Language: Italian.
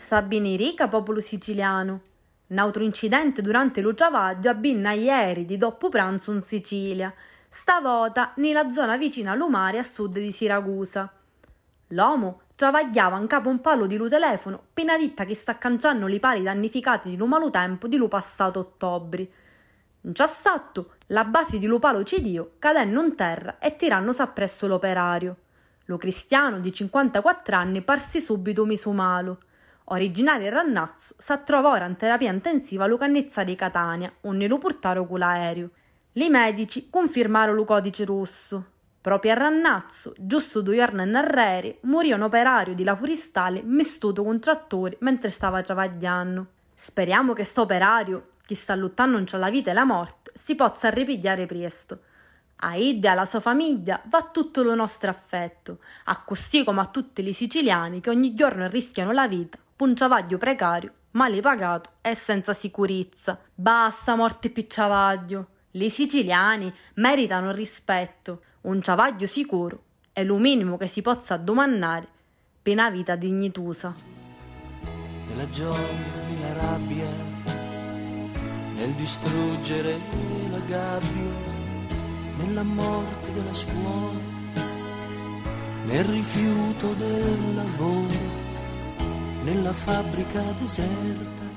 Sabini rica popolo siciliano. Un altro incidente durante lo travaglio abbinna ieri di dopo pranzo in Sicilia, stavolta nella zona vicina a Lumare a sud di Siracusa. L'uomo travagliava in capo un palo di lu telefono, pena ditta che sta canciando i pali dannificati di lu malo tempo di lu passato ottobre. In ciassatto, la base di lu palo cidio cadendo in terra e tirandosi appresso l'operario. Lo cristiano di 54 anni parsi subito misumalo originario Rannazzo, s'attrova ora in terapia intensiva a Lucannezza di Catania, onde lo portarono con l'aereo. I medici confermarono il codice rosso. Proprio a Rannazzo, giusto due giorni in arrere, morì un operario di la forestale mestuto con trattori mentre stava travagliando. Speriamo che sto operario, che sta lottando tra la vita e la morte, si possa ripigliare presto. A Ed e alla sua famiglia va tutto lo nostro affetto, a così come a tutti i siciliani che ogni giorno rischiano la vita un ciavaglio precario, male pagato e senza sicurezza. Basta morte picciavaglio. I siciliani meritano rispetto. Un ciavaglio sicuro è lo minimo che si possa domandare per una vita dignitosa. Nella gioia, nella rabbia, nel distruggere la gabbia, nella morte della scuola, nel rifiuto del lavoro nella fabbrica deserta